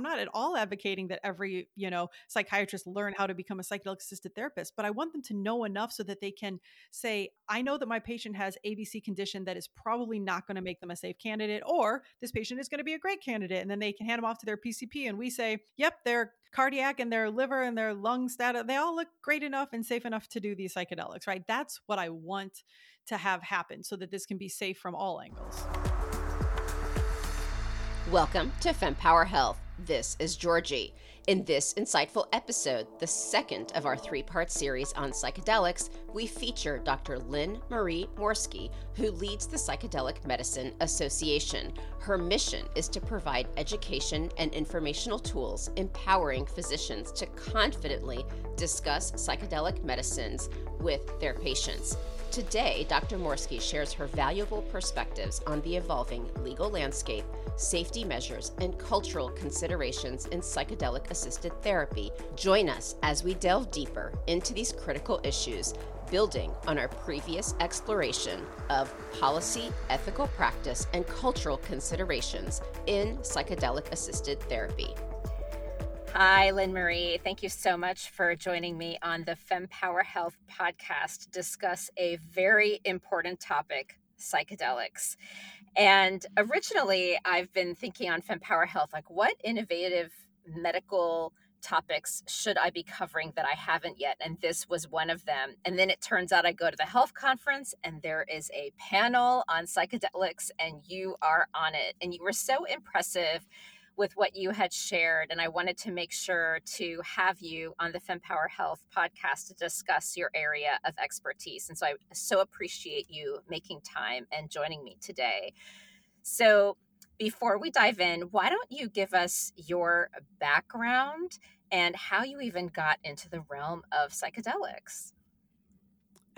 I'm not at all advocating that every, you know, psychiatrist learn how to become a psychedelic assisted therapist, but I want them to know enough so that they can say, I know that my patient has ABC condition that is probably not going to make them a safe candidate, or this patient is going to be a great candidate. And then they can hand them off to their PCP and we say, yep, their cardiac and their liver and their lung status, they all look great enough and safe enough to do these psychedelics, right? That's what I want to have happen so that this can be safe from all angles. Welcome to FemPower Health. This is Georgie. In this insightful episode, the second of our three part series on psychedelics, we feature Dr. Lynn Marie Morski, who leads the Psychedelic Medicine Association. Her mission is to provide education and informational tools empowering physicians to confidently discuss psychedelic medicines with their patients. Today, Dr. Morski shares her valuable perspectives on the evolving legal landscape, safety measures, and cultural considerations in psychedelic assisted therapy. Join us as we delve deeper into these critical issues, building on our previous exploration of policy, ethical practice, and cultural considerations in psychedelic assisted therapy. Hi, Lynn Marie. Thank you so much for joining me on the FemPower Health podcast to discuss a very important topic psychedelics. And originally, I've been thinking on FemPower Health like, what innovative medical topics should I be covering that I haven't yet? And this was one of them. And then it turns out I go to the health conference and there is a panel on psychedelics, and you are on it. And you were so impressive with what you had shared. And I wanted to make sure to have you on the FemPower Health podcast to discuss your area of expertise. And so I so appreciate you making time and joining me today. So before we dive in, why don't you give us your background and how you even got into the realm of psychedelics?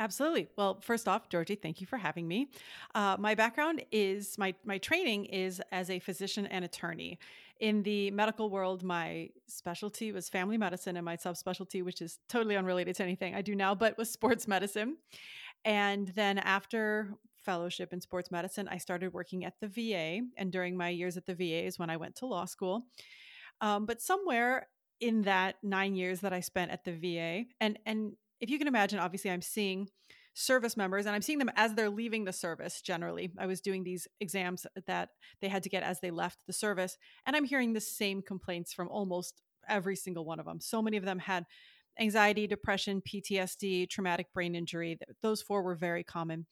Absolutely. Well, first off, Georgie, thank you for having me. Uh, my background is my my training is as a physician and attorney. In the medical world, my specialty was family medicine, and my subspecialty, which is totally unrelated to anything I do now, but was sports medicine. And then after fellowship in sports medicine, I started working at the VA. And during my years at the VA is when I went to law school. Um, but somewhere in that nine years that I spent at the VA, and and if you can imagine, obviously, I'm seeing service members and I'm seeing them as they're leaving the service generally. I was doing these exams that they had to get as they left the service, and I'm hearing the same complaints from almost every single one of them. So many of them had anxiety, depression, PTSD, traumatic brain injury. Those four were very common.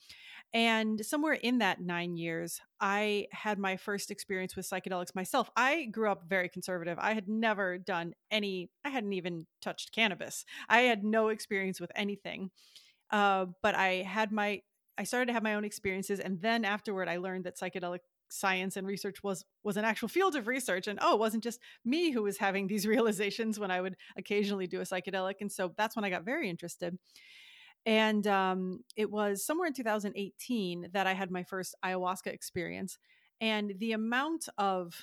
And somewhere in that nine years, I had my first experience with psychedelics myself. I grew up very conservative. I had never done any, I hadn't even touched cannabis. I had no experience with anything. Uh, but I had my, I started to have my own experiences. And then afterward, I learned that psychedelic science and research was was an actual field of research and oh it wasn't just me who was having these realizations when i would occasionally do a psychedelic and so that's when i got very interested and um, it was somewhere in 2018 that I had my first ayahuasca experience. And the amount of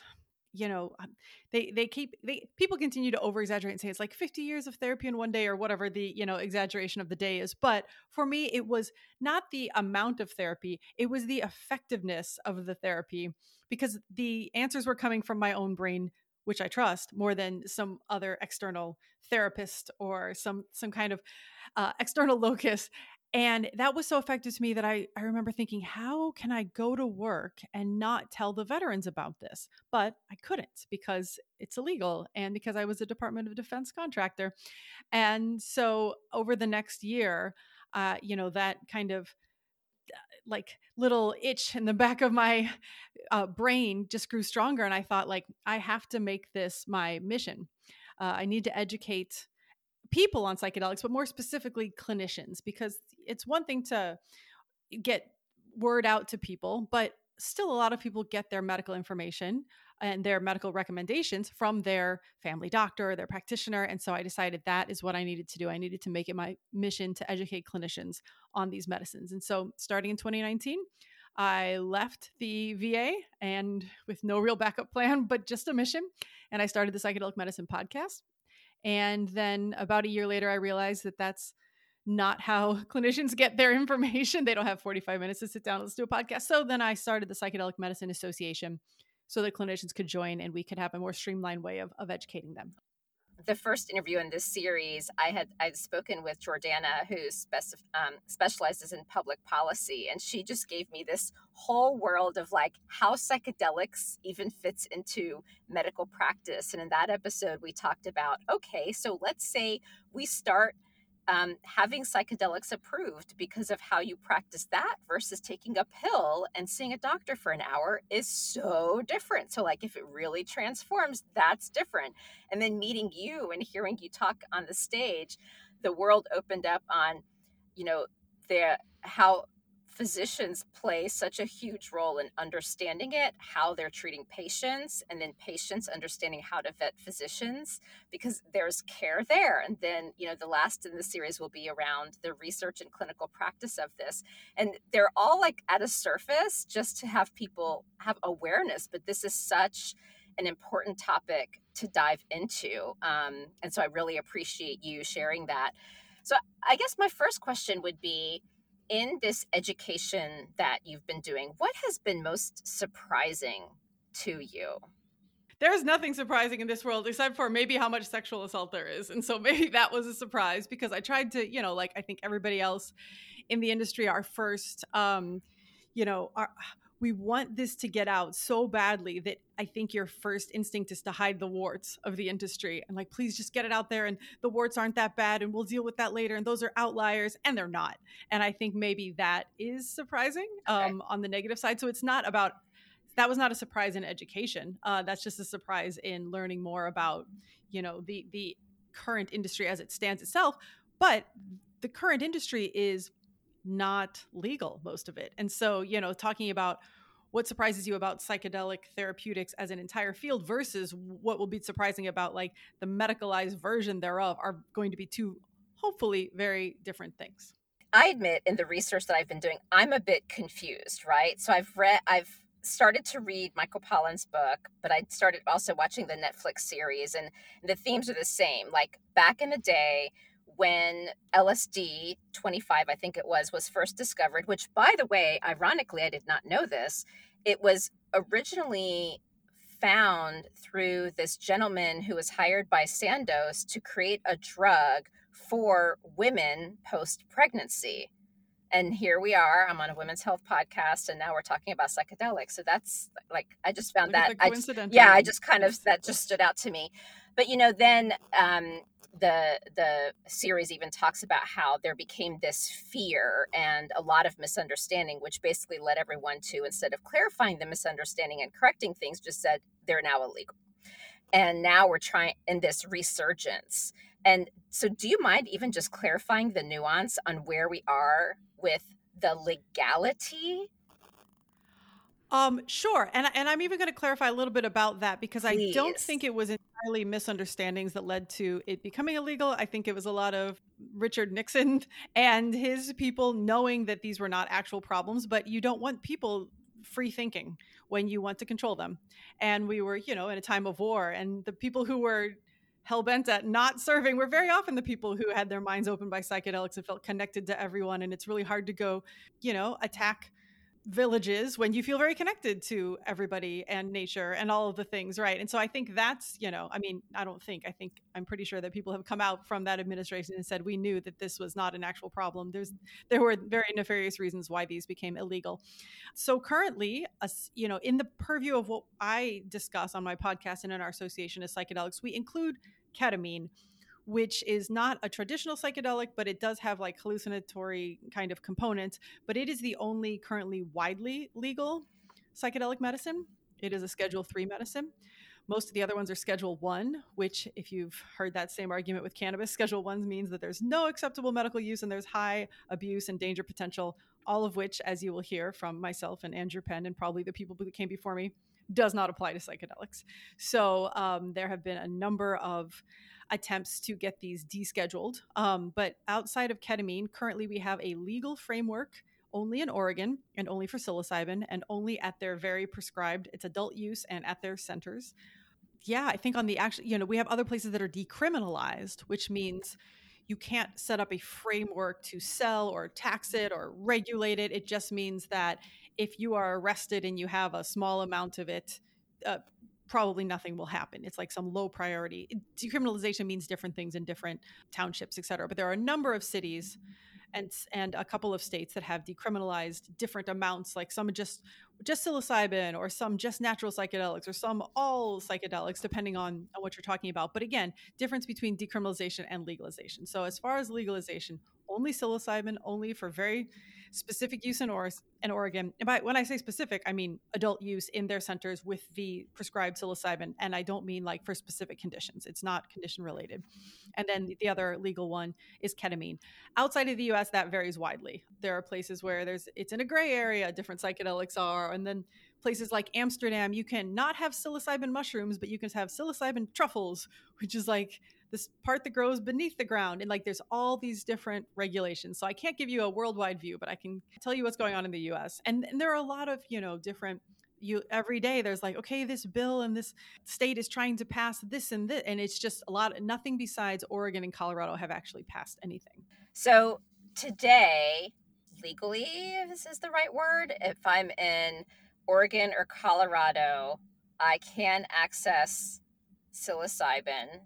you know um, they they keep they people continue to over exaggerate and say it's like 50 years of therapy in one day or whatever the you know exaggeration of the day is but for me it was not the amount of therapy it was the effectiveness of the therapy because the answers were coming from my own brain which i trust more than some other external therapist or some some kind of uh, external locus and that was so effective to me that I, I remember thinking how can i go to work and not tell the veterans about this? But i couldn't because it's illegal and because i was a department of defense contractor. And so over the next year uh, you know that kind of uh, like little itch in the back of my uh, brain just grew stronger and i thought like i have to make this my mission. Uh, i need to educate people on psychedelics, but more specifically clinicians, because it's one thing to get word out to people, but still a lot of people get their medical information and their medical recommendations from their family doctor, their practitioner. And so I decided that is what I needed to do. I needed to make it my mission to educate clinicians on these medicines. And so starting in 2019, I left the VA and with no real backup plan, but just a mission. And I started the Psychedelic Medicine podcast. And then about a year later, I realized that that's not how clinicians get their information. They don't have 45 minutes to sit down and let's do a podcast. So then I started the Psychedelic Medicine Association so that clinicians could join and we could have a more streamlined way of, of educating them the first interview in this series, I had I'd spoken with Jordana, who specif- um, specializes in public policy, and she just gave me this whole world of like how psychedelics even fits into medical practice. And in that episode, we talked about okay, so let's say we start um, having psychedelics approved because of how you practice that versus taking a pill and seeing a doctor for an hour is so different. So, like, if it really transforms, that's different. And then meeting you and hearing you talk on the stage, the world opened up on, you know, the how physicians play such a huge role in understanding it, how they're treating patients, and then patients understanding how to vet physicians because there's care there. And then, you know, the last in the series will be around the research and clinical practice of this. And they're all like at a surface just to have people have awareness. But this is such an important topic to dive into. Um, and so I really appreciate you sharing that. So I guess my first question would be, in this education that you've been doing, what has been most surprising to you? There's nothing surprising in this world except for maybe how much sexual assault there is. And so maybe that was a surprise because I tried to, you know, like I think everybody else in the industry, our first, um, you know, our we want this to get out so badly that I think your first instinct is to hide the warts of the industry and like, please just get it out there. And the warts aren't that bad and we'll deal with that later. And those are outliers and they're not. And I think maybe that is surprising um, on the negative side. So it's not about, that was not a surprise in education. Uh, that's just a surprise in learning more about, you know, the, the current industry as it stands itself. But the current industry is not legal, most of it. And so, you know, talking about what surprises you about psychedelic therapeutics as an entire field versus what will be surprising about like the medicalized version thereof are going to be two hopefully very different things. I admit in the research that I've been doing, I'm a bit confused, right? So I've read, I've started to read Michael Pollan's book, but I started also watching the Netflix series, and the themes are the same. Like back in the day, when LSD 25, I think it was, was first discovered, which, by the way, ironically, I did not know this. It was originally found through this gentleman who was hired by Sandoz to create a drug for women post pregnancy. And here we are. I'm on a women's health podcast, and now we're talking about psychedelics. So that's like I just found Look that. I just, yeah, I just kind of that just stood out to me. But you know, then um, the the series even talks about how there became this fear and a lot of misunderstanding which basically led everyone to instead of clarifying the misunderstanding and correcting things just said they're now illegal and now we're trying in this resurgence and so do you mind even just clarifying the nuance on where we are with the legality um, sure. And and I'm even going to clarify a little bit about that because Please. I don't think it was misunderstandings that led to it becoming illegal. I think it was a lot of Richard Nixon and his people knowing that these were not actual problems, but you don't want people free thinking when you want to control them. And we were, you know, in a time of war and the people who were hell bent at not serving were very often the people who had their minds opened by psychedelics and felt connected to everyone and it's really hard to go, you know, attack villages when you feel very connected to everybody and nature and all of the things right and so i think that's you know i mean i don't think i think i'm pretty sure that people have come out from that administration and said we knew that this was not an actual problem. There's there were very nefarious reasons why these became illegal. So currently you know in the purview of what i discuss on my podcast and in our association of psychedelics we include ketamine which is not a traditional psychedelic, but it does have like hallucinatory kind of components. But it is the only currently widely legal psychedelic medicine. It is a Schedule Three medicine. Most of the other ones are Schedule One, which, if you've heard that same argument with cannabis, Schedule One means that there's no acceptable medical use and there's high abuse and danger potential. All of which, as you will hear from myself and Andrew Penn and probably the people who came before me, does not apply to psychedelics. So um, there have been a number of attempts to get these descheduled. Um, but outside of ketamine, currently we have a legal framework only in Oregon and only for psilocybin and only at their very prescribed, it's adult use and at their centers. Yeah, I think on the actual, you know, we have other places that are decriminalized, which means you can't set up a framework to sell or tax it or regulate it. It just means that if you are arrested and you have a small amount of it, uh, probably nothing will happen. It's like some low priority. Decriminalization means different things in different townships, et cetera. But there are a number of cities and and a couple of states that have decriminalized different amounts, like some just just psilocybin or some just natural psychedelics or some all psychedelics, depending on, on what you're talking about. But again, difference between decriminalization and legalization. So as far as legalization, only psilocybin, only for very specific use in, or- in Oregon. And by, when I say specific, I mean adult use in their centers with the prescribed psilocybin. And I don't mean like for specific conditions, it's not condition related. And then the other legal one is ketamine. Outside of the US, that varies widely. There are places where there's it's in a gray area, different psychedelics are. And then places like Amsterdam, you can not have psilocybin mushrooms, but you can have psilocybin truffles, which is like this part that grows beneath the ground and like there's all these different regulations. So i can't give you a worldwide view but i can tell you what's going on in the us and, and there are a lot of you know different you every day there's like okay this bill and this state is trying to pass this and this and it's just a lot nothing besides oregon and colorado have actually passed anything. So today legally this is the right word. If i'm in oregon or colorado i can access psilocybin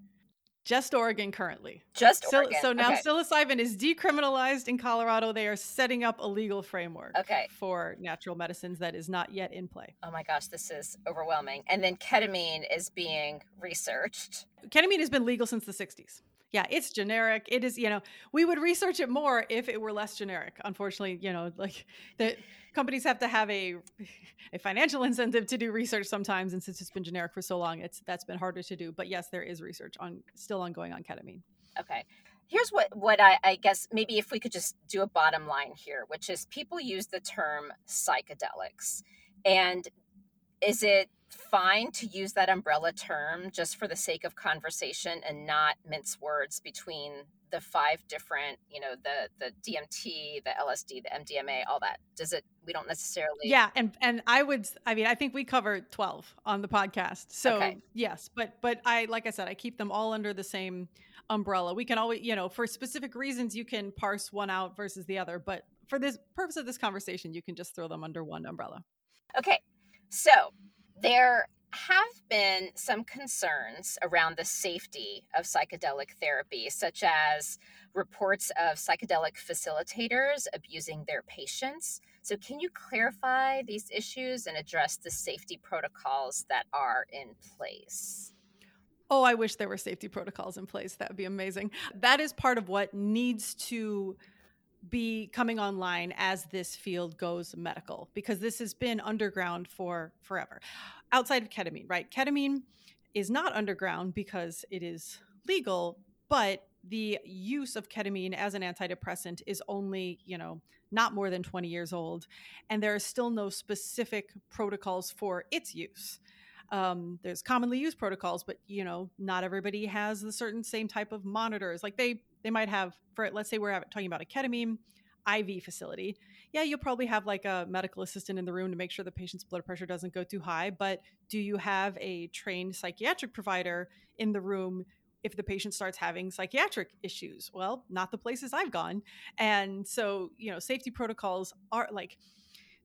just Oregon currently. Just so, Oregon. So now okay. psilocybin is decriminalized in Colorado. They are setting up a legal framework okay. for natural medicines that is not yet in play. Oh my gosh, this is overwhelming. And then ketamine is being researched. Ketamine has been legal since the 60s. Yeah, it's generic. It is, you know, we would research it more if it were less generic. Unfortunately, you know, like the companies have to have a a financial incentive to do research sometimes and since it's been generic for so long it's that's been harder to do but yes there is research on still ongoing on ketamine okay here's what what I, I guess maybe if we could just do a bottom line here which is people use the term psychedelics and is it fine to use that umbrella term just for the sake of conversation and not mince words between the five different you know the the dmt the lsd the mdma all that. Does it we don't necessarily yeah and and i would i mean i think we covered 12 on the podcast so okay. yes but but i like i said i keep them all under the same umbrella. We can always you know for specific reasons you can parse one out versus the other but for this purpose of this conversation you can just throw them under one umbrella. Okay so there have been some concerns around the safety of psychedelic therapy, such as reports of psychedelic facilitators abusing their patients. So, can you clarify these issues and address the safety protocols that are in place? Oh, I wish there were safety protocols in place. That would be amazing. That is part of what needs to be coming online as this field goes medical because this has been underground for forever. Outside of ketamine right? Ketamine is not underground because it is legal but the use of ketamine as an antidepressant is only you know not more than 20 years old and there are still no specific protocols for its use. Um, there's commonly used protocols but you know not everybody has the certain same type of monitors. Like they they might have for let's say we're talking about a ketamine IV facility. Yeah, you'll probably have like a medical assistant in the room to make sure the patient's blood pressure doesn't go too high, but do you have a trained psychiatric provider in the room if the patient starts having psychiatric issues? Well, not the places I've gone. And so, you know, safety protocols are like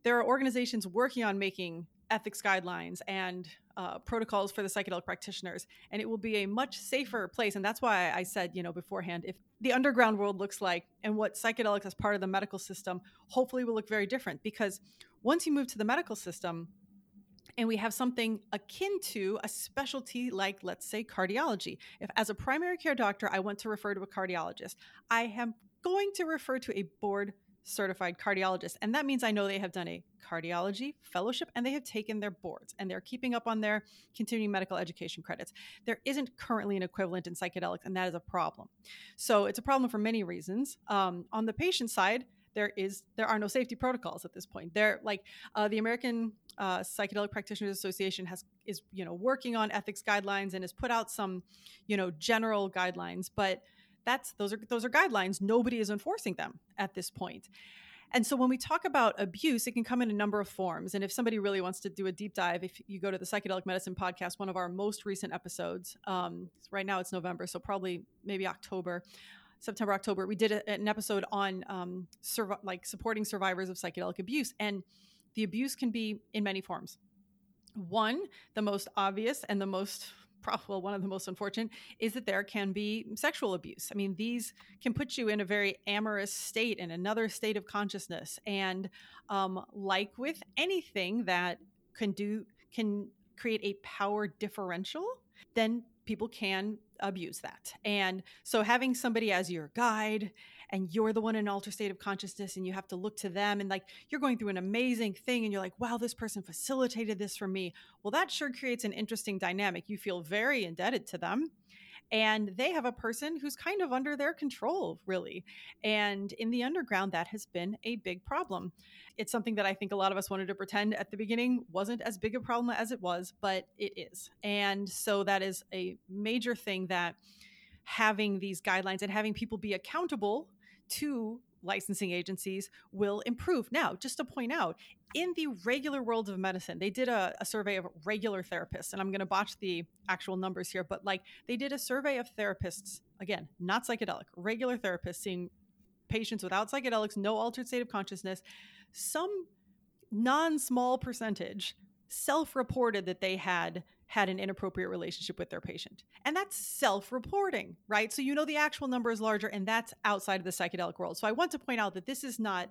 there are organizations working on making ethics guidelines and uh, protocols for the psychedelic practitioners and it will be a much safer place and that's why i said you know beforehand if the underground world looks like and what psychedelics as part of the medical system hopefully will look very different because once you move to the medical system and we have something akin to a specialty like let's say cardiology if as a primary care doctor i want to refer to a cardiologist i am going to refer to a board certified cardiologist. And that means I know they have done a cardiology fellowship and they have taken their boards and they're keeping up on their continuing medical education credits. There isn't currently an equivalent in psychedelics, and that is a problem. So it's a problem for many reasons. Um, on the patient side, there is there are no safety protocols at this point. They're like uh, the American uh, Psychedelic Practitioners Association has is you know working on ethics guidelines and has put out some you know general guidelines, but that's those are those are guidelines. Nobody is enforcing them at this point. And so when we talk about abuse it can come in a number of forms. And if somebody really wants to do a deep dive if you go to the psychedelic medicine podcast one of our most recent episodes um, right now it's november so probably maybe october september october we did a, an episode on um, like supporting survivors of psychedelic abuse. And the abuse can be in many forms. One, the most obvious and the most well, one of the most unfortunate is that there can be sexual abuse. I mean, these can put you in a very amorous state, in another state of consciousness. And um, like with anything that can do, can create a power differential, then people can abuse that. And so having somebody as your guide and you're the one in an altered state of consciousness and you have to look to them and like you're going through an amazing thing and you're like, wow, this person facilitated this for me. Well, that sure creates an interesting dynamic. You feel very indebted to them and they have a person who's kind of under their control, really. And in the underground, that has been a big problem. It's something that I think a lot of us wanted to pretend at the beginning wasn't as big a problem as it was, but it is. And so that is a major thing that having these guidelines and having people be accountable to licensing agencies will improve. Now, just to point out, in the regular world of medicine, they did a, a survey of regular therapists, and I'm going to botch the actual numbers here, but like they did a survey of therapists, again, not psychedelic, regular therapists seeing patients without psychedelics, no altered state of consciousness. Some non small percentage self reported that they had had an inappropriate relationship with their patient. And that's self reporting, right? So you know the actual number is larger, and that's outside of the psychedelic world. So I want to point out that this is not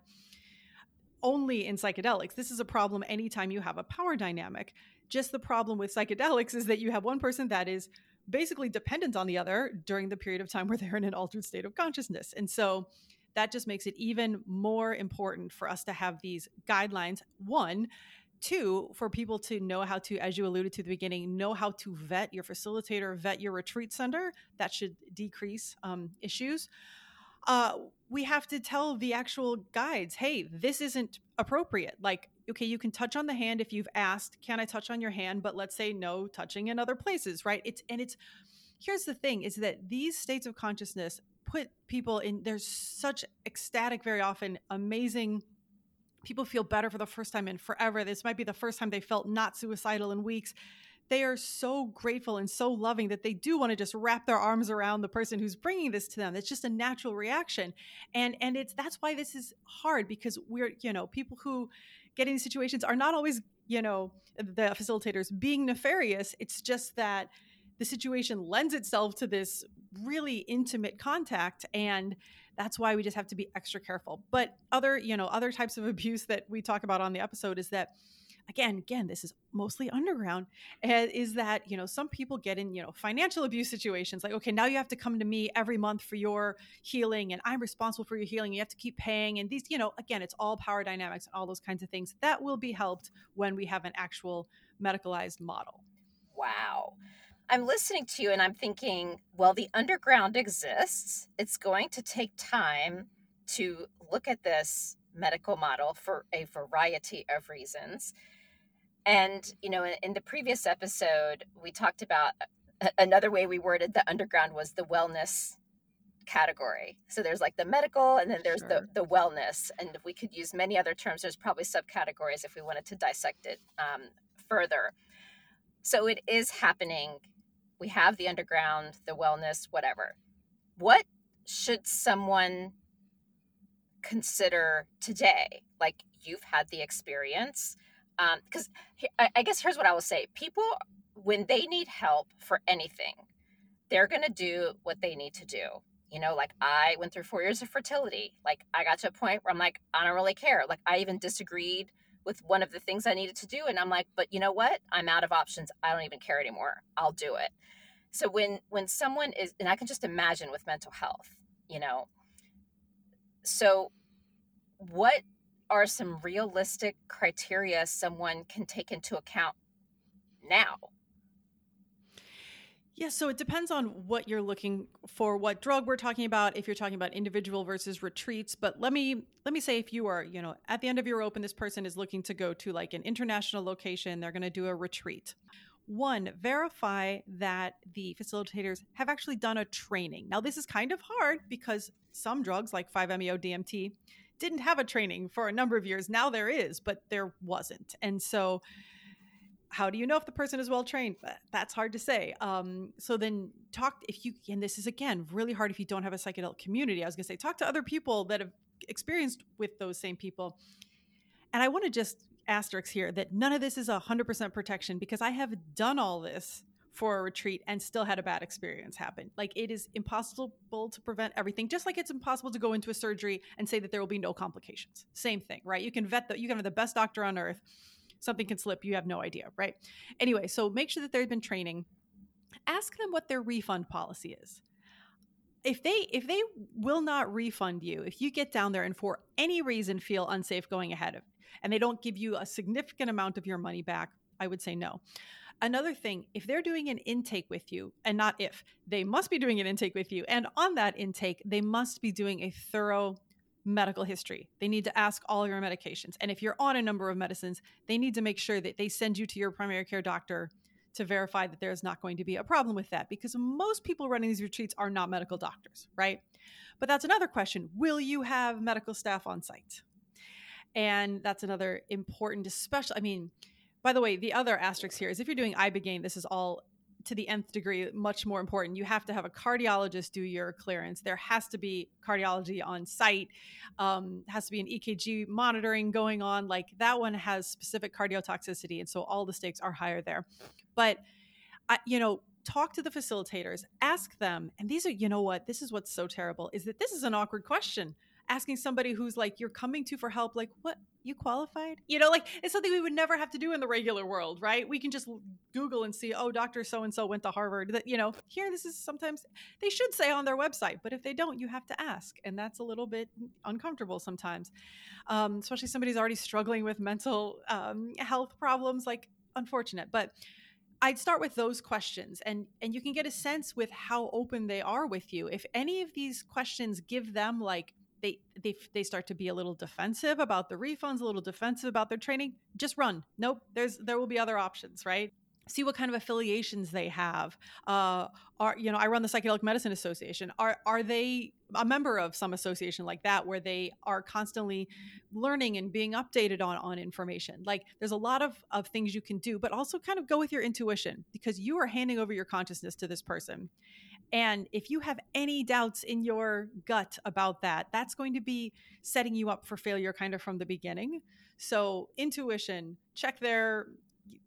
only in psychedelics. This is a problem anytime you have a power dynamic. Just the problem with psychedelics is that you have one person that is basically dependent on the other during the period of time where they're in an altered state of consciousness. And so that just makes it even more important for us to have these guidelines. One, two for people to know how to as you alluded to the beginning know how to vet your facilitator vet your retreat center that should decrease um, issues. Uh, we have to tell the actual guides hey this isn't appropriate. Like okay you can touch on the hand if you've asked can i touch on your hand? But let's say no touching in other places right? It's and it's here's the thing is that these states of consciousness put people in there's such ecstatic very often amazing people feel better for the first time in forever. This might be the first time they felt not suicidal in weeks. They are so grateful and so loving that they do want to just wrap their arms around the person who's bringing this to them. It's just a natural reaction. And and it's that's why this is hard because we're, you know, people who get in these situations are not always, you know, the facilitators being nefarious. It's just that the situation lends itself to this really intimate contact and that's why we just have to be extra careful. But other you know other types of abuse that we talk about on the episode is that again again this is mostly underground eh, is that you know some people get in you know financial abuse situations like okay now you have to come to me every month for your healing and i'm responsible for your healing you have to keep paying and these you know again it's all power dynamics and all those kinds of things that will be helped when we have an actual medicalized model. Wow I'm listening to you and I'm thinking, well, the underground exists. It's going to take time to look at this medical model for a variety of reasons. And, you know, in, the previous episode, we talked about another way we worded the underground was the wellness category. So there's like the medical and then there's sure. the, the wellness. And we could use many other terms. There's probably subcategories if we wanted to dissect it um, further. So it is happening we have the underground, the wellness, whatever. What should someone consider today? Like you've had the experience. Because um, I guess here's what I will say people, when they need help for anything, they're going to do what they need to do. You know, like I went through four years of fertility. Like I got to a point where I'm like, I don't really care. Like I even disagreed with one of the things I needed to do. And I'm like, but you know what? I'm out of options. I don't even care anymore. I'll do it. So when when someone is and I can just imagine with mental health, you know. So what are some realistic criteria someone can take into account now? Yeah, so it depends on what you're looking for, what drug we're talking about, if you're talking about individual versus retreats, but let me let me say if you are, you know, at the end of your open this person is looking to go to like an international location, they're going to do a retreat. One, verify that the facilitators have actually done a training. Now, this is kind of hard because some drugs like 5-MeO DMT didn't have a training for a number of years. Now there is, but there wasn't. And so how do you know if the person is well trained? That's hard to say. Um, so then talk if you and this is again really hard if you don't have a psychedelic community. I was gonna say talk to other people that have experienced with those same people. And I want to just asterisk here that none of this is a 100% protection because I have done all this for a retreat and still had a bad experience happen. Like it is impossible to prevent everything, just like it's impossible to go into a surgery and say that there will be no complications. Same thing, right? You can vet the you can have the best doctor on earth. Something can slip, you have no idea, right? Anyway, so make sure that they've been training. Ask them what their refund policy is. If they if they will not refund you, if you get down there and for any reason feel unsafe going ahead of and they don't give you a significant amount of your money back, I would say no. Another thing, if they're doing an intake with you, and not if, they must be doing an intake with you. And on that intake, they must be doing a thorough medical history. They need to ask all your medications. And if you're on a number of medicines, they need to make sure that they send you to your primary care doctor to verify that there's not going to be a problem with that because most people running these retreats are not medical doctors, right? But that's another question. Will you have medical staff on site? And that's another important, especially, I mean, by the way, the other asterisk here is if you're doing ibogaine, this is all to the nth degree much more important. You have to have a cardiologist do your clearance. There has to be cardiology on site. Um, has to be an EKG monitoring going on. Like that one has specific cardiotoxicity, and so all the stakes are higher there. But I, you know, talk to the facilitators, ask them, and these are, you know, what this is what's so terrible is that this is an awkward question asking somebody who's like you're coming to for help like what you qualified you know like it's something we would never have to do in the regular world right we can just google and see oh dr so and so went to harvard that you know here this is sometimes they should say on their website but if they don't you have to ask and that's a little bit uncomfortable sometimes um, especially somebody's already struggling with mental um, health problems like unfortunate but I'd start with those questions and and you can get a sense with how open they are with you. If any of these questions give them like they they they start to be a little defensive about the refunds, a little defensive about their training, just run. Nope, there's there will be other options, right? see what kind of affiliations they have uh, are you know i run the psychedelic medicine association are are they a member of some association like that where they are constantly learning and being updated on on information like there's a lot of of things you can do but also kind of go with your intuition because you are handing over your consciousness to this person and if you have any doubts in your gut about that, that's going to be setting you up for failure kind of from the beginning. So, intuition, check their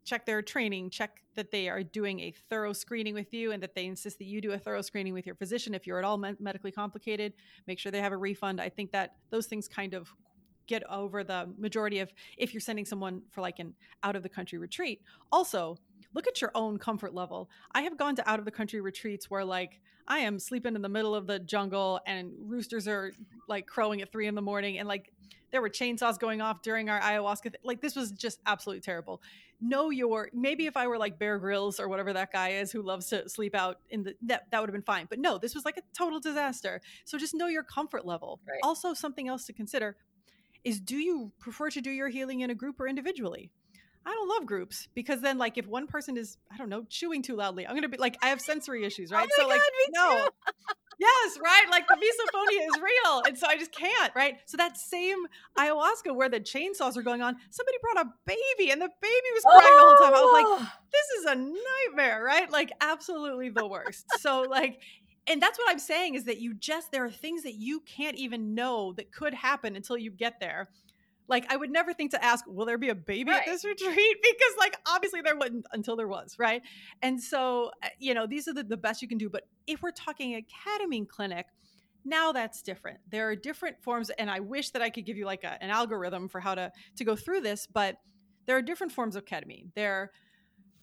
check their training, check that they are doing a thorough screening with you and that they insist that you do a thorough screening with your physician if you're at all medically complicated. Make sure they have a refund. I think that those things kind of get over the majority of if you're sending someone for like an out of the country retreat. Also, look at your own comfort level. I have gone to out of the country retreats where like I am sleeping in the middle of the jungle and roosters are like crowing at three in the morning and like there were chainsaws going off during our ayahuasca. Th- like this was just absolutely terrible. Know your maybe if I were like Bear Grylls or whatever that guy is who loves to sleep out in the that that would have been fine. But no, this was like a total disaster. So just know your comfort level. Right. Also, something else to consider is do you prefer to do your healing in a group or individually? I don't love groups because then like if one person is I don't know chewing too loudly, I'm gonna be like I have sensory issues, right? Oh so like God, no. yes, right? Like the misophonia is real. And so I just can't, right? So that same ayahuasca where the chainsaws are going on, somebody brought a baby and the baby was crying oh. the whole time. I was like, oh. this is a nightmare, right? Like absolutely the worst. so like and that's what I'm saying is that you just there are things that you can't even know that could happen until you get there like I would never think to ask, will there be a baby right. at this retreat? Because like obviously there wasn't until there was, right? And so uh, you know these are the, the best you can do. But if we're talking a ketamine clinic, now that's different. There are different forms, and I wish that I could give you like a, an algorithm for how to to go through this, but there are different forms of ketamine. There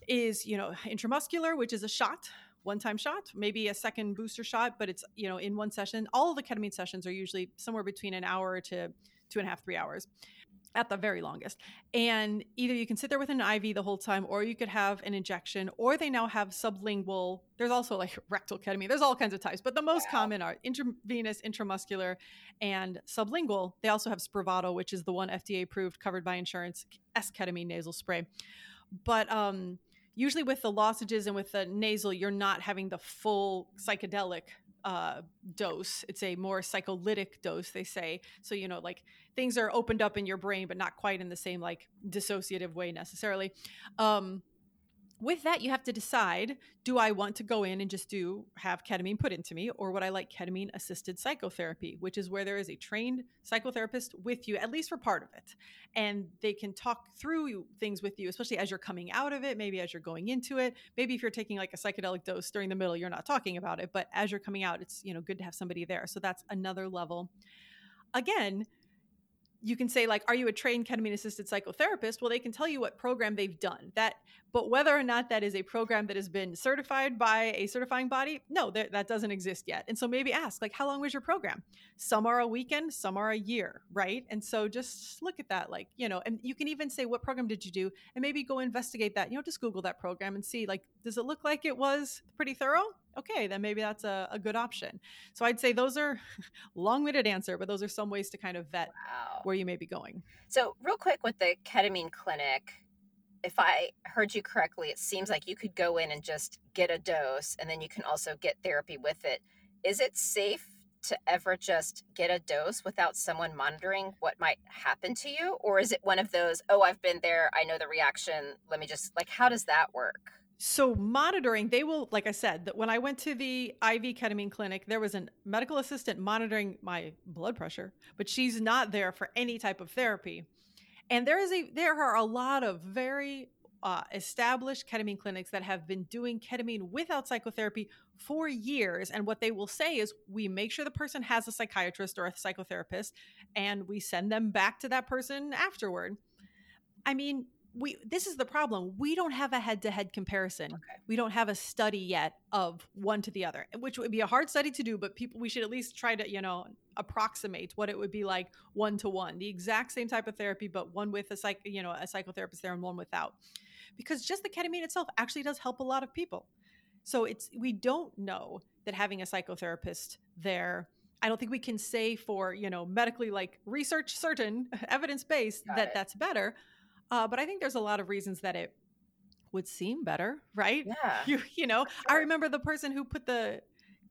is you know intramuscular, which is a shot one time shot, maybe a second booster shot, but it's, you know, in one session. All of the ketamine sessions are usually somewhere between an hour to two and a half, three hours at the very longest. And either you can sit there with an IV the whole time, or you could have an injection, or they now have sublingual. There's also like rectal ketamine. There's all kinds of types, but the most wow. common are intravenous, intramuscular, and sublingual. They also have Spravato, which is the one FDA approved, covered by insurance, S ketamine nasal spray. But um, usually with the lozenges and with the nasal, you're not having the full psychedelic uh, dose. It's a more psycholytic dose, they say. So, you know, like things are opened up in your brain, but not quite in the same like dissociative way necessarily. Um, with that, you have to decide do I want to go in and just do have ketamine put into me, or would I like ketamine assisted psychotherapy, which is where there is a trained psychotherapist with you, at least for part of it. And they can talk through things with you, especially as you're coming out of it, maybe as you're going into it. Maybe if you're taking like a psychedelic dose during the middle, you're not talking about it. But as you're coming out, it's you know good to have somebody there. So that's another level. Again, you can say like are you a trained ketamine assisted psychotherapist? Well they can tell you what program they've done. That but whether or not that is a program that has been certified by a certifying body no that, that doesn't exist yet. And so maybe ask like how long was your program? Some are a weekend some are a year right? And so just look at that like you know and you can even say what program did you do? And maybe go investigate that. You know just google that program and see like does it look like it was pretty thorough okay, then maybe that's a, a good option. So I'd say those are long-winded answer, but those are some ways to kind of vet wow. where you may be going. So real quick with the ketamine clinic, if I heard you correctly, it seems like you could go in and just get a dose and then you can also get therapy with it. Is it safe to ever just get a dose without someone monitoring what might happen to you? Or is it one of those, oh, I've been there, I know the reaction, let me just, like, how does that work? So monitoring they will like i said that when i went to the iv ketamine clinic there was a medical assistant monitoring my blood pressure but she's not there for any type of therapy. And there is a there are a lot of very uh, established ketamine clinics that have been doing ketamine without psychotherapy for years. And what they will say is we make sure the person has a psychiatrist or a psychotherapist and we send them back to that person afterward. I mean we this is the problem we don't have a head-to-head comparison okay. we don't have a study yet of one to the other which would be a hard study to do but people we should at least try to you know approximate what it would be like one to one the exact same type of therapy but one with a psych you know a psychotherapist there and one without because just the ketamine itself actually does help a lot of people so it's we don't know that having a psychotherapist there I don't think we can say for, you know, medically like research certain, evidence based that it. that's better uh, but I think there's a lot of reasons that it would seem better, right? Yeah. You, you know, sure. I remember the person who put the,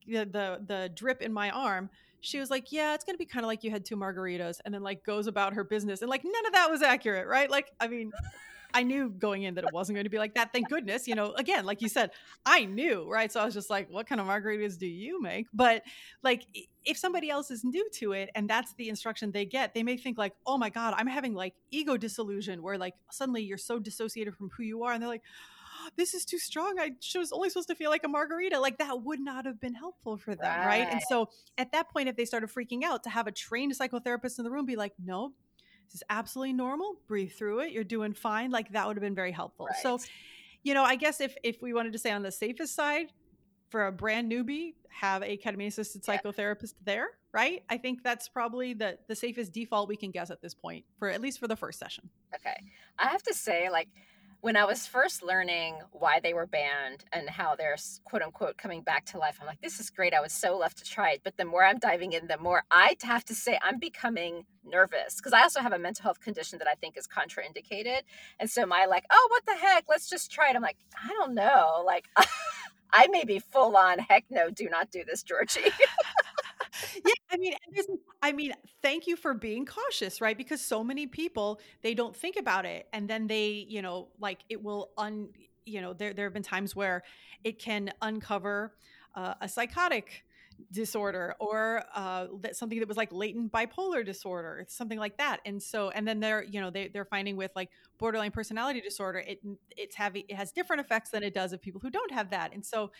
the the the drip in my arm. She was like, "Yeah, it's gonna be kind of like you had two margaritas," and then like goes about her business, and like none of that was accurate, right? Like, I mean, I knew going in that it wasn't going to be like that. Thank goodness. You know, again, like you said, I knew, right? So I was just like, what kind of margaritas do you make? But like, if somebody else is new to it and that's the instruction they get, they may think like, oh my God, I'm having like ego disillusion where like suddenly you're so dissociated from who you are. And they're like, oh, this is too strong. I was only supposed to feel like a margarita. Like that would not have been helpful for them. Right. right. And so at that point, if they started freaking out, to have a trained psychotherapist in the room be like, no, is absolutely normal. Breathe through it. You're doing fine. Like that would have been very helpful. Right. So, you know, I guess if if we wanted to say on the safest side for a brand newbie, have a ketamine assisted psychotherapist yeah. there, right? I think that's probably the the safest default we can guess at this point for at least for the first session. Okay. I have to say like when I was first learning why they were banned and how they're quote unquote coming back to life, I'm like, this is great. I was so left to try it. But the more I'm diving in, the more I have to say I'm becoming nervous because I also have a mental health condition that I think is contraindicated. And so my like, oh, what the heck? Let's just try it. I'm like, I don't know. Like, I may be full on, heck no, do not do this, Georgie. I mean, I mean, thank you for being cautious, right? Because so many people they don't think about it, and then they, you know, like it will un, you know, there there have been times where it can uncover uh, a psychotic disorder or uh, that something that was like latent bipolar disorder something like that and so and then they're you know they, they're finding with like borderline personality disorder it it's having it has different effects than it does of people who don't have that and so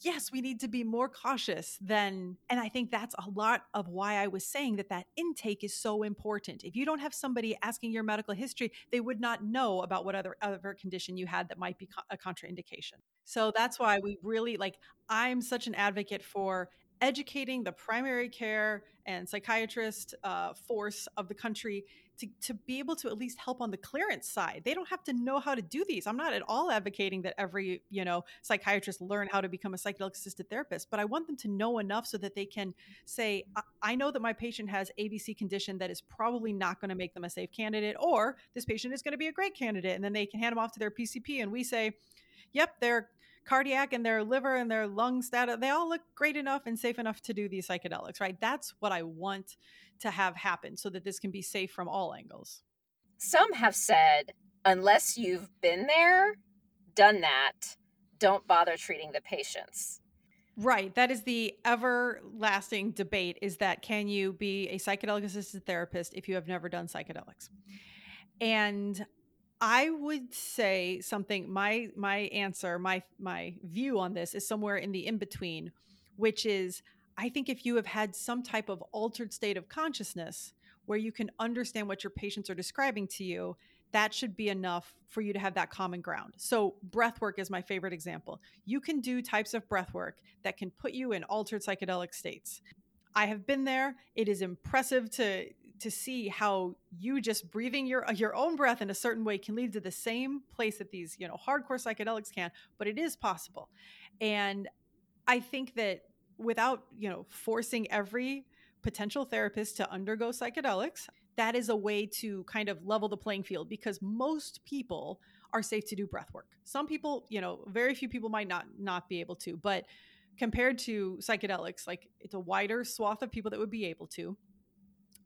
yes, we need to be more cautious than, and I think that's a lot of why I was saying that that intake is so important. If you don't have somebody asking your medical history, they would not know about what other other condition you had that might be a contraindication. So that's why we really like. I'm such an advocate for educating the primary care and psychiatrist uh, force of the country to, to be able to at least help on the clearance side. They don't have to know how to do these. I'm not at all advocating that every, you know, psychiatrist learn how to become a psychedelic assisted therapist, but I want them to know enough so that they can say, I, I know that my patient has ABC condition that is probably not going to make them a safe candidate, or this patient is going to be a great candidate. And then they can hand them off to their PCP and we say, yep, they're cardiac and their liver and their lung status, they all look great enough and safe enough to do these psychedelics, right? That's what I want to have happen so that this can be safe from all angles. Some have said, unless you've been there, done that don't bother treating the patients. Right. That is the everlasting debate is that can you be a psychedelic assisted therapist if you have never done psychedelics? And I would say something my my answer, my my view on this is somewhere in the in between, which is I think if you have had some type of altered state of consciousness where you can understand what your patients are describing to you, that should be enough for you to have that common ground. So, breath work is my favorite example. You can do types of breath work that can put you in altered psychedelic states. I have been there. It is impressive to to see how you just breathing your your own breath in a certain way can lead to the same place that these, you know, hardcore psychedelics can, but it is possible. And I think that without, you know, forcing every potential therapist to undergo psychedelics, that is a way to kind of level the playing field because most people are safe to do breath work. Some people, you know, very few people might not not be able to, but compared to psychedelics, like it's a wider swath of people that would be able to.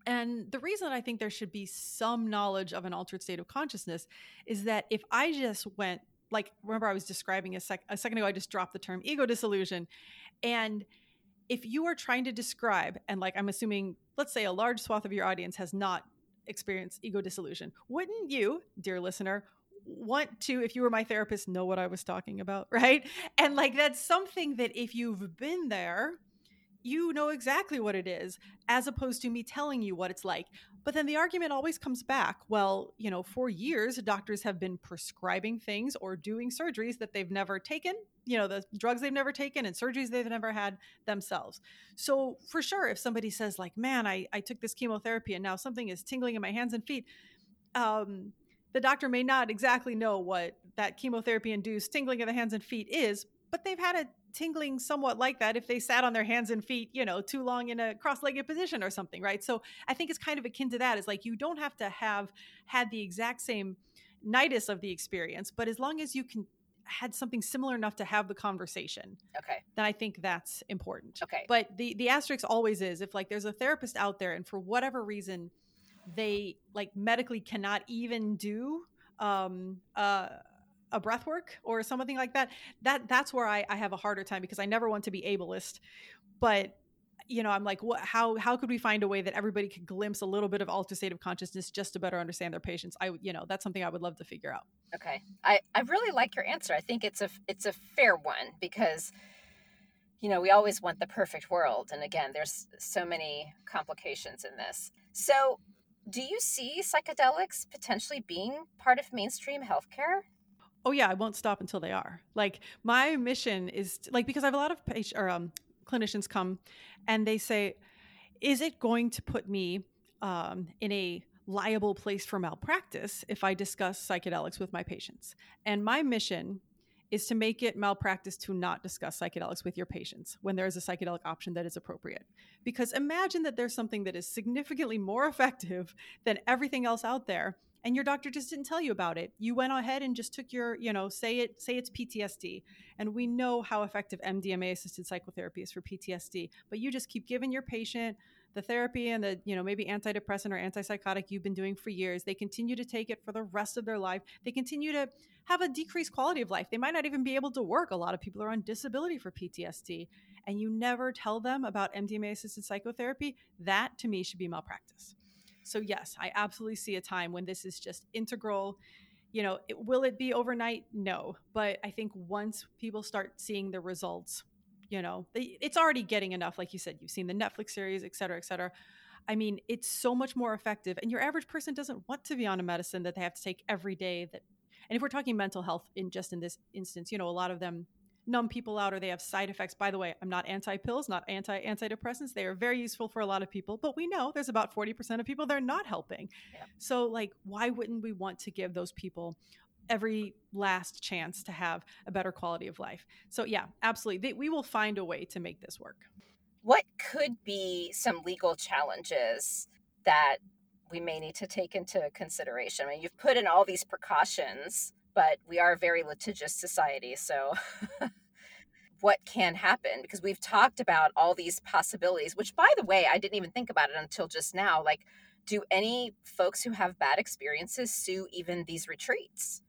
And the reason I think there should be some knowledge of an altered state of consciousness is that if I just went like remember I was describing a, sec- a second ago I just dropped the term ego dissolution and if you are trying to describe, and like I'm assuming, let's say a large swath of your audience has not experienced ego dissolution, wouldn't you, dear listener, want to, if you were my therapist, know what I was talking about, right? And like that's something that if you've been there, you know exactly what it is, as opposed to me telling you what it's like. But then the argument always comes back well, you know, for years, doctors have been prescribing things or doing surgeries that they've never taken, you know, the drugs they've never taken and surgeries they've never had themselves. So, for sure, if somebody says, like, man, I, I took this chemotherapy and now something is tingling in my hands and feet, um, the doctor may not exactly know what that chemotherapy induced tingling of the hands and feet is, but they've had a tingling somewhat like that if they sat on their hands and feet, you know, too long in a cross-legged position or something, right? So I think it's kind of akin to that. It's like you don't have to have had the exact same nidus of the experience, but as long as you can had something similar enough to have the conversation. Okay. Then I think that's important. Okay. But the the asterisk always is if like there's a therapist out there and for whatever reason they like medically cannot even do um uh a breath work or something like that that that's where I, I have a harder time because i never want to be ableist but you know i'm like what how how could we find a way that everybody could glimpse a little bit of altered state of consciousness just to better understand their patients? I you know that's something i would love to figure out. Okay. I i really like your answer. I think it's a it's a fair one because you know we always want the perfect world and again there's so many complications in this. So do you see psychedelics potentially being part of mainstream healthcare oh yeah, I won't stop until they are. Like my mission is like because I have a lot of patient or um, clinicians come and they say, is it going to put me um, in a liable place for malpractice if I discuss psychedelics with my patients? And my mission is to make it malpractice to not discuss psychedelics with your patients when there is a psychedelic option that is appropriate. Because imagine that there's something that is significantly more effective than everything else out there and your doctor just didn't tell you about it. You went ahead and just took your you know say it say it's ptsd and we know how effective mdma assisted psychotherapy is for ptsd but you just keep giving your patient the therapy and the you know maybe antidepressant or antipsychotic you've been doing for years. They continue to take it for the rest of their life. They continue to have a decreased quality of life. They might not even be able to work. A lot of people are on disability for ptsd and you never tell them about mdma assisted psychotherapy? That to me should be malpractice so yes, I absolutely see a time when this is just integral. You know, it, will it be overnight? No, but I think once people start seeing the results, you know, they, it's already getting enough. Like you said, you've seen the Netflix series, et cetera, et cetera. I mean, it's so much more effective. And your average person doesn't want to be on a medicine that they have to take every day. That, and if we're talking mental health in just in this instance, you know, a lot of them numb people out or they have side effects. By the way, I'm not anti pills, not anti antidepressants. They are very useful for a lot of people, but we know there's about 40% of people they're not helping. Yeah. So, like, why wouldn't we want to give those people every last chance to have a better quality of life? So, yeah, absolutely. They, we will find a way to make this work. What could be some legal challenges that we may need to take into consideration? I mean, you've put in all these precautions but we are a very litigious society. So, what can happen? Because we've talked about all these possibilities, which, by the way, I didn't even think about it until just now. Like, do any folks who have bad experiences sue even these retreats?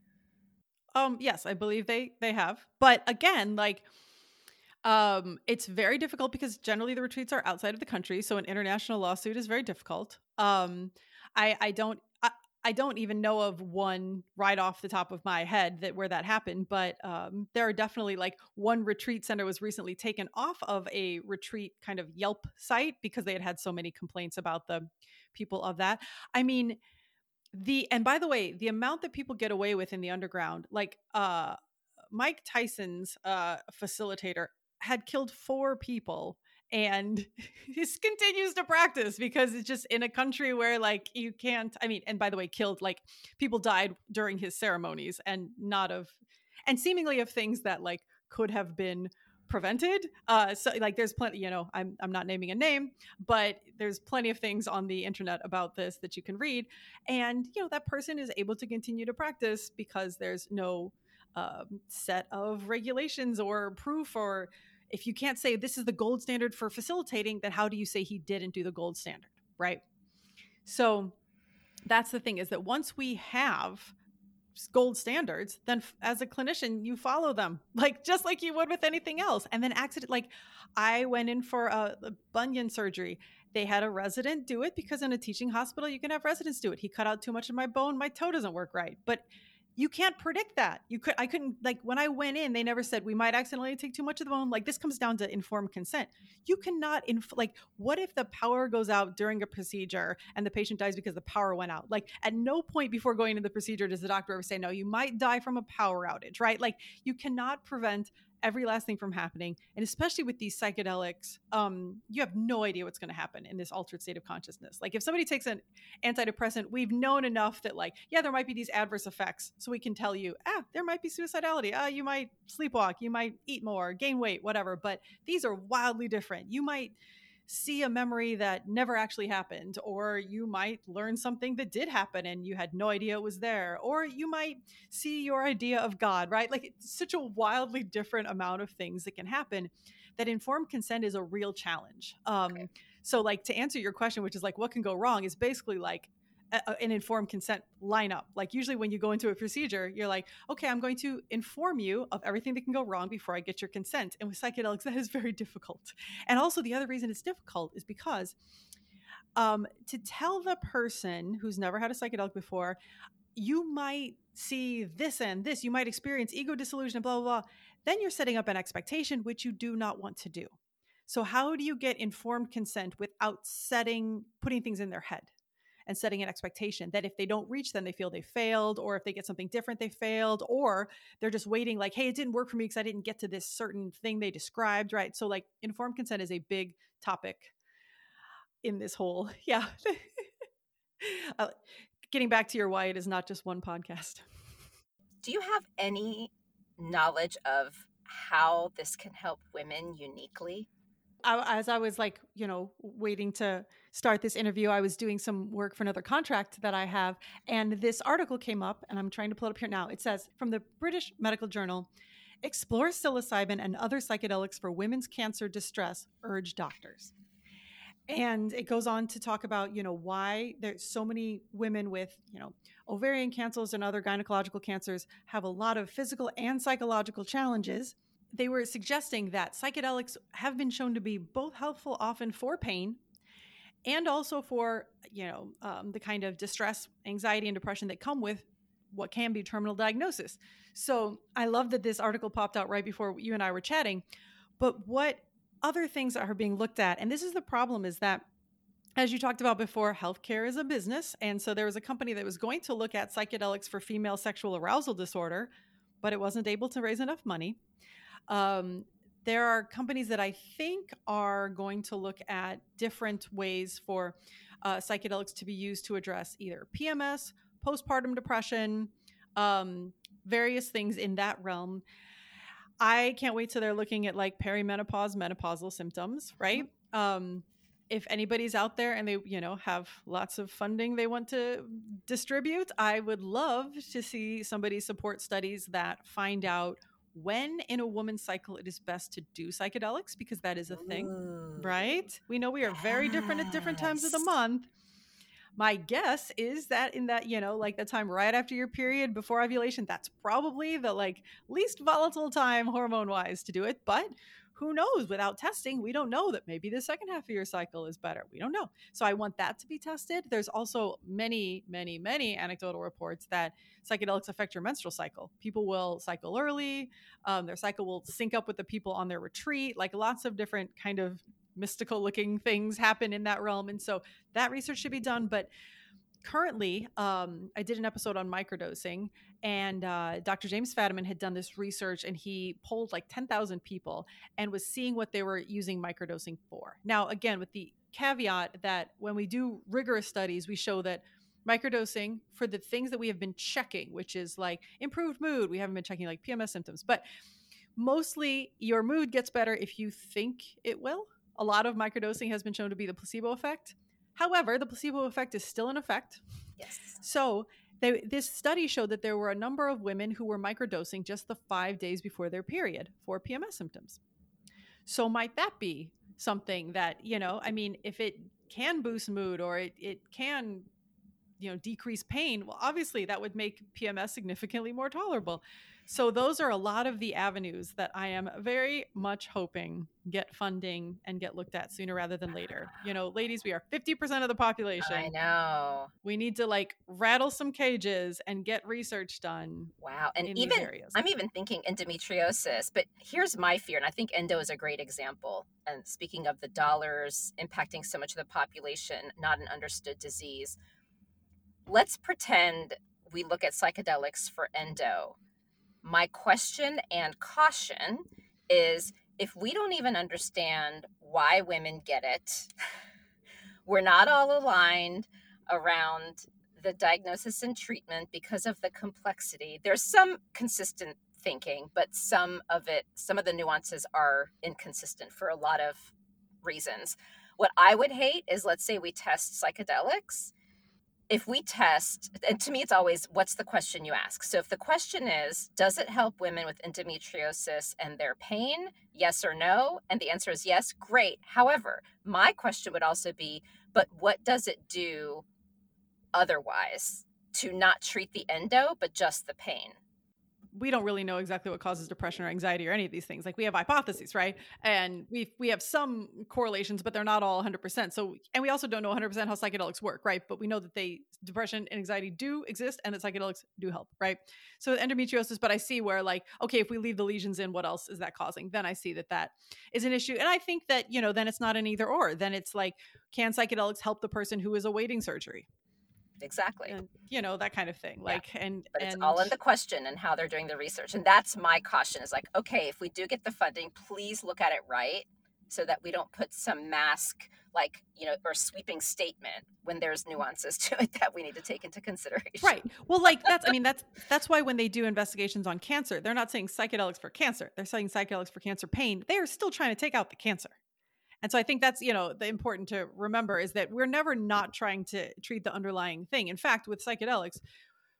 Um, yes, I believe they they have. But again, like um, it's very difficult because generally the retreats are outside of the country, so an international lawsuit is very difficult. Um, I I don't I, don't even know of one right off the top of my head that where that happened, but um, there are definitely like one retreat center was recently taken off of a retreat kind of Yelp site because they had had so many complaints about the people of that. I mean, the and by the way, the amount that people get away with in the underground, like uh Mike Tyson's uh facilitator had killed four people and he continues to practice because it's just in a country where like you can't i mean and by the way killed like people died during his ceremonies and not of and seemingly of things that like could have been prevented. Uh so like there's plenty you know i'm i'm not naming a name but there's plenty of things on the internet about this that you can read. And you know that person is able to continue to practice because there's no um, set of regulations or proof or if you can't say this is the gold standard for facilitating, then how do you say he didn't do the gold standard? Right. So that's the thing is that once we have gold standards, then as a clinician, you follow them, like just like you would with anything else. And then accident, like I went in for a, a bunion surgery. They had a resident do it because in a teaching hospital, you can have residents do it. He cut out too much of my bone. My toe doesn't work right. But you can't predict that. You could I couldn't like when I went in, they never said we might accidentally take too much of the bone. Like this comes down to informed consent. You cannot inf- like what if the power goes out during a procedure and the patient dies because the power went out? Like at no point before going into the procedure does the doctor ever say no, you might die from a power outage, right? Like you cannot prevent every last thing from happening and especially with these psychedelics um, you have no idea what's going to happen in this altered state of consciousness. Like if somebody takes an antidepressant we've known enough that like yeah there might be these adverse effects so we can tell you ah there might be suicidality. Ah you might sleepwalk. You might eat more gain weight whatever. But these are wildly different. You might see a memory that never actually happened, or you might learn something that did happen and you had no idea it was there, or you might see your idea of God, right? Like it's such a wildly different amount of things that can happen that informed consent is a real challenge. Um, okay. So, like, to answer your question, which is like, what can go wrong, is basically like, an informed consent lineup. Like usually when you go into a procedure, you're like, okay, I'm going to inform you of everything that can go wrong before I get your consent. And with psychedelics, that is very difficult. And also the other reason it's difficult is because um, to tell the person who's never had a psychedelic before, you might see this and this, you might experience ego dissolution and blah, blah, blah. Then you're setting up an expectation, which you do not want to do. So how do you get informed consent without setting, putting things in their head? And setting an expectation that if they don't reach them, they feel they failed, or if they get something different, they failed, or they're just waiting, like, hey, it didn't work for me because I didn't get to this certain thing they described, right? So, like, informed consent is a big topic in this whole, yeah. uh, getting back to your why it is not just one podcast. Do you have any knowledge of how this can help women uniquely? I, as I was like, you know, waiting to start this interview, I was doing some work for another contract that I have. And this article came up, and I'm trying to pull it up here now. It says from the British Medical Journal Explore psilocybin and other psychedelics for women's cancer distress, urge doctors. And it goes on to talk about, you know, why there's so many women with, you know, ovarian cancers and other gynecological cancers have a lot of physical and psychological challenges they were suggesting that psychedelics have been shown to be both helpful often for pain and also for you know um, the kind of distress anxiety and depression that come with what can be terminal diagnosis so i love that this article popped out right before you and i were chatting but what other things are being looked at and this is the problem is that as you talked about before, healthcare is a business. And so there was a company that was going to look at psychedelics for female sexual arousal disorder, but it wasn't able to raise enough money. Um, there are companies that I think are going to look at different ways for uh, psychedelics to be used to address either PMS, postpartum depression, um, various things in that realm. I can't wait till they're looking at like perimenopause, menopausal symptoms, right? Um, if anybody's out there and they, you know, have lots of funding they want to distribute, I would love to see somebody support studies that find out when in a woman's cycle it is best to do psychedelics because that is a thing, Ooh. right? We know we are very different at different times of the month. my guess is that in that you know like the time right after your period before ovulation that's probably the like least volatile time hormone wise to do it but who knows? Without testing we don't know that maybe the second half of your cycle is better. We don't know. So i want that to be tested. There's also many many many anecdotal reports that psychedelics affect your menstrual cycle. People will cycle early um, their cycle will sync up with the people on their retreat like lots of different kind of mystical looking things happen in that realm and so that research should be done. But currently um, i did an episode on microdosing and uh, dr james fadiman had done this research and he polled like 10000 people and was seeing what they were using microdosing for now again with the caveat that when we do rigorous studies we show that microdosing for the things that we have been checking which is like improved mood we haven't been checking like pms symptoms but mostly your mood gets better if you think it will a lot of microdosing has been shown to be the placebo effect However, the placebo effect is still in effect. Yes. So they, this study showed that there were a number of women who were microdosing just the five days before their period for PMS symptoms. So might that be something that, you know, I mean, if it can boost mood or it, it can, you know, decrease pain, well, obviously that would make PMS significantly more tolerable. So those are a lot of the avenues that I am very much hoping get funding and get looked at sooner rather than later. You know, ladies, we are 50% of the population. I know. We need to like rattle some cages and get research done. Wow. And even I'm even thinking endometriosis, but here's my fear and I think endo is a great example. And speaking of the dollars impacting so much of the population, not an understood disease. Let's pretend we look at psychedelics for endo my question and caution is if we don't even understand why women get it, we're not all aligned around the diagnosis and treatment because of the complexity. There's some consistent thinking, but some of it, some of the nuances are inconsistent for a lot of reasons. What I would hate is let's say we test psychedelics if we test, and to me, it's always what's the question you ask? So if the question is, does it help women with endometriosis and their pain? Yes or no? And the answer is yes, great. However, my question would also be, but what does it do otherwise to not treat the endo, but just the pain? We don't really know exactly what causes depression or anxiety or any of these things. Like we have hypotheses, right? And we we have some correlations, but they're not all 100%. So and we also don't know 100% how psychedelics work, right? But we know that they depression and anxiety do exist and that psychedelics do help, right? So endometriosis, but I see where like okay, if we leave the lesions in, what else is that causing? Then I see that that is an issue. And I think that, you know, then it's not an either or. Then it's like can psychedelics help the person who is awaiting surgery? Exactly. and, you know that kind of thing like yeah. and but and, it's all in the question and how they're doing the research and that's my caution is like okay if we do get the funding please look at it right so that we don't put some mask like you know or sweeping statement when there's nuances to it that we need to take into consideration. Right. Well like that's i mean that's that's why when they do investigations on cancer they're not saying psychedelics for cancer they're saying psychedelics for cancer pain. They are still trying to take out the cancer and so I think that's, you know, the important to remember is that we're never not trying to treat the underlying thing. In fact, with psychedelics,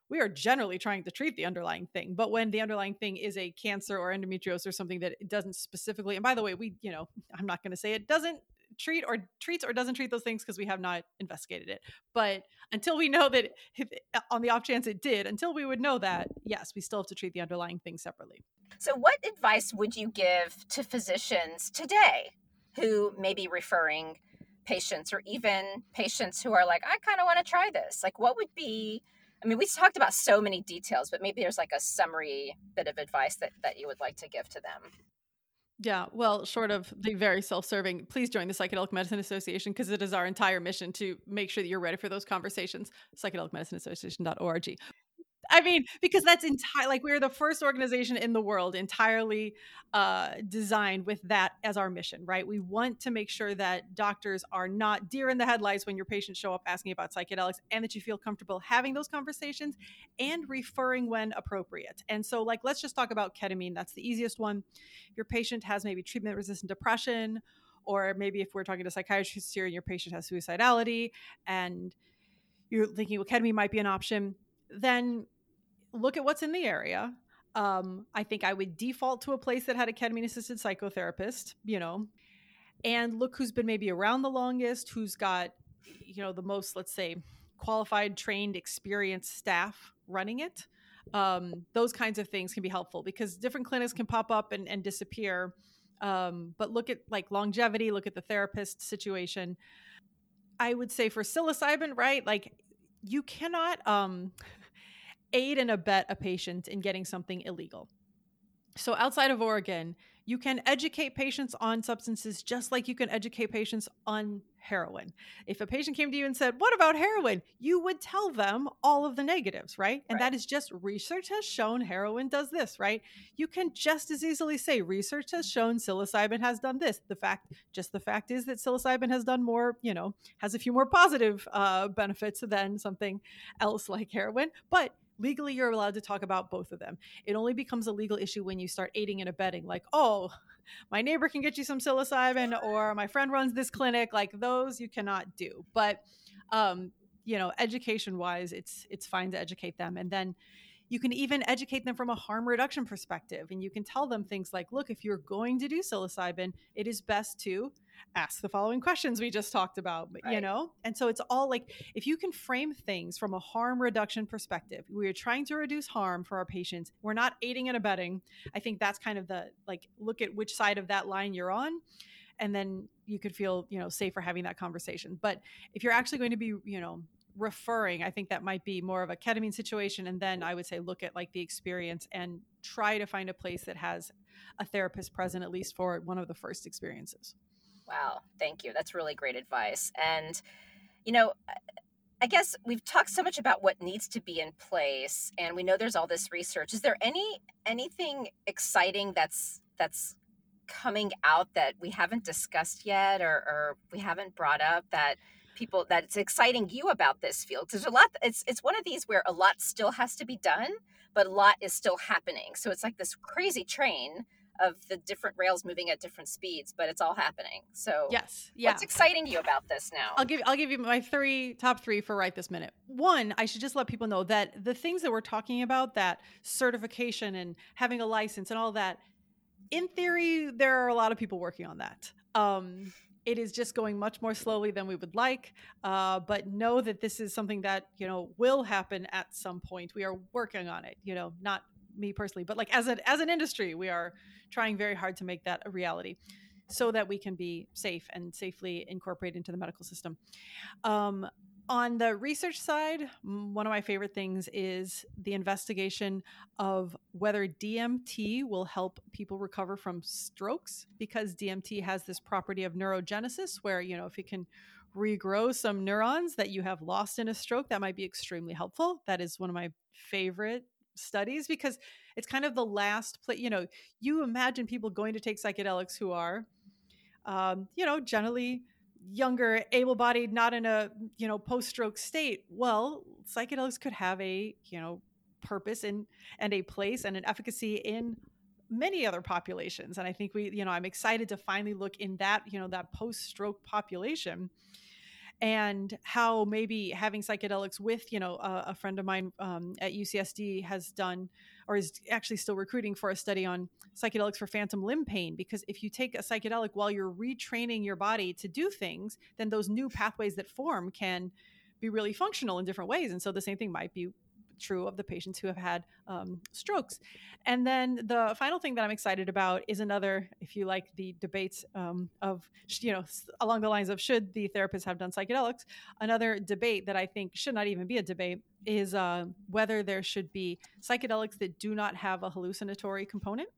we are generally trying to treat the underlying thing. But when the underlying thing is a cancer or endometriosis or something that it doesn't specifically, and by the way, we, you know, I'm not going to say it doesn't treat or treats or doesn't treat those things because we have not investigated it. But until we know that, if, on the off chance it did, until we would know that, yes, we still have to treat the underlying thing separately. So, what advice would you give to physicians today who may be referring patients or even patients who are like, I kind of want to try this. Like, what would be, I mean, we talked about so many details, but maybe there's like a summary bit of advice that, that you would like to give to them. Yeah, well, short of the very self serving, please join the Psychedelic Medicine Association because it is our entire mission to make sure that you're ready for those conversations. Psychedelicmedicineassociation.org. I mean, because that's entire like we're the first organization in the world entirely uh, designed with that as our mission, right? We want to make sure that doctors are not deer in the headlights when your patients show up asking about psychedelics, and that you feel comfortable having those conversations and referring when appropriate. And so, like, let's just talk about ketamine. That's the easiest one. Your patient has maybe treatment-resistant depression, or maybe if we're talking to psychiatrists here and your patient has suicidality, and you're thinking, well, ketamine might be an option, then look at what's in the area. Um, I think I would default to a place that had a ketamine assisted psychotherapist, you know, and look who's been maybe around the longest, who's got, you know, the most, let's say, qualified, trained, experienced staff running it. Um, those kinds of things can be helpful because different clinics can pop up and, and disappear. Um, but look at like longevity, look at the therapist situation. I would say for psilocybin, right? Like you cannot um, aid and abet a patient in getting something illegal. So outside of Oregon, you can educate patients on substances just like you can educate patients on heroin. If a patient came to you and said, What about heroin? you would tell them all of the negatives, right? And right. that is just research has shown heroin does this, right? You can just as easily say, Research has shown psilocybin has done this. The fact, just the fact is that psilocybin has done more, you know, has a few more positive uh, benefits than something else like heroin. But legally you're allowed to talk about both of them. It only becomes a legal issue when you start aiding and abetting like oh my neighbor can get you some psilocybin or my friend runs this clinic like those you cannot do. But um you know education wise it's it's fine to educate them. And then you can even educate them from a harm reduction perspective and you can tell them things like look if you're going to do psilocybin it is best to ask the following questions we just talked about right. you know and so it's all like if you can frame things from a harm reduction perspective we are trying to reduce harm for our patients we're not aiding and abetting i think that's kind of the like look at which side of that line you're on and then you could feel you know safer having that conversation but if you're actually going to be you know referring i think that might be more of a ketamine situation and then i would say look at like the experience and try to find a place that has a therapist present at least for one of the first experiences Wow, thank you. That's really great advice. And, you know, I guess we've talked so much about what needs to be in place, and we know there's all this research. Is there any anything exciting that's that's coming out that we haven't discussed yet, or, or we haven't brought up that people that it's exciting you about this field? Because there's a lot. It's it's one of these where a lot still has to be done, but a lot is still happening. So it's like this crazy train of the different rails moving at different speeds, but it's all happening. So yes, yeah. What's exciting you about this now? I'll give I'll give you my three top three for right this minute. One, I should just let people know that the things that we're talking about, that certification and having a license and all that, in theory, there are a lot of people working on that. Um, it is just going much more slowly than we would like uh, but know that this is something that you know will happen at some point we are working on it you know not me personally but like as an as an industry we are trying very hard to make that a reality so that we can be safe and safely incorporate into the medical system. Um, on the research side, one of my favorite things is the investigation of whether DMT will help people recover from strokes because DMT has this property of neurogenesis where, you know, if it can regrow some neurons that you have lost in a stroke, that might be extremely helpful. That is one of my favorite studies because it's kind of the last place you know you imagine people going to take psychedelics who are um, you know generally younger able-bodied not in a you know post-stroke state well psychedelics could have a you know purpose and and a place and an efficacy in many other populations. And i think we you know i'm excited to finally look in that you know that post-stroke population and how maybe having psychedelics with you know a, a friend of mine um, at ucsd has done or is actually still recruiting for a study on psychedelics for phantom limb pain because if you take a psychedelic while you're retraining your body to do things then those new pathways that form can be really functional in different ways. And so the same thing might be true of the patients who have had um, strokes. And then the final thing that I'm excited about is another, if you like the debates um, of, you know, along the lines of should the therapist have done psychedelics, another debate that I think should not even be a debate is uh, whether there should be psychedelics that do not have a hallucinatory component.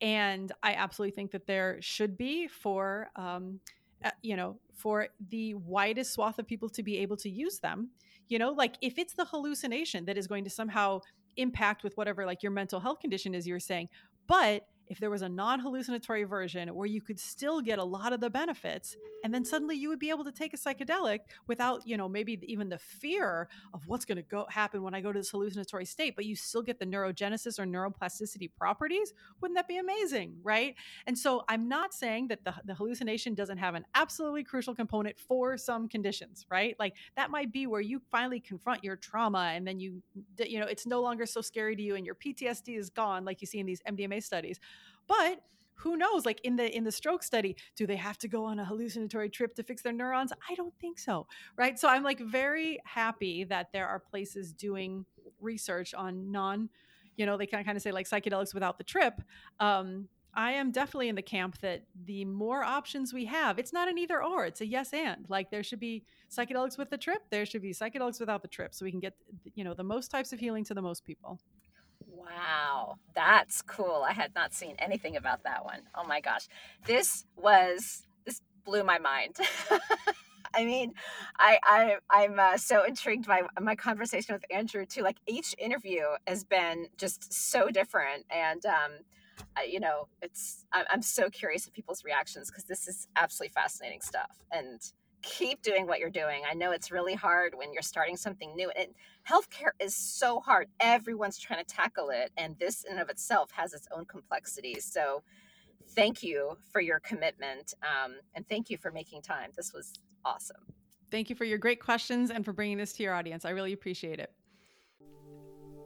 And I absolutely think that there should be for, um, uh, you know, for the widest swath of people to be able to use them you know like if it's the hallucination that is going to somehow impact with whatever like your mental health condition is you're saying but if there was a non hallucinatory version where you could still get a lot of the benefits, and then suddenly you would be able to take a psychedelic without, you know, maybe even the fear of what's going to go happen when I go to this hallucinatory state, but you still get the neurogenesis or neuroplasticity properties, wouldn't that be amazing? Right. And so I'm not saying that the, the hallucination doesn't have an absolutely crucial component for some conditions, right? Like that might be where you finally confront your trauma and then you, you know, it's no longer so scary to you and your PTSD is gone, like you see in these MDMA studies but who knows like in the in the stroke study do they have to go on a hallucinatory trip to fix their neurons i don't think so right so i'm like very happy that there are places doing research on non you know they can kind of say like psychedelics without the trip um I am definitely in the camp that the more options we have, it's not an either or, it's a yes and. Like there should be psychedelics with the trip, there should be psychedelics without the trip so we can get you know the most types of healing to the most people. Wow, that's cool. I had not seen anything about that one. Oh my gosh. This was this blew my mind. I mean, I, I I'm uh, so intrigued by my conversation with Andrew too. Like each interview has been just so different, and um, I, you know, it's I'm, I'm so curious of people's reactions because this is absolutely fascinating stuff. And keep doing what you're doing. I know it's really hard when you're starting something new. And healthcare is so hard. Everyone's trying to tackle it. And this in of itself has its own complexities. So thank you for your commitment. Um, and thank you for making time. This was awesome. Thank you for your great questions and for bringing this to your audience. I really appreciate it.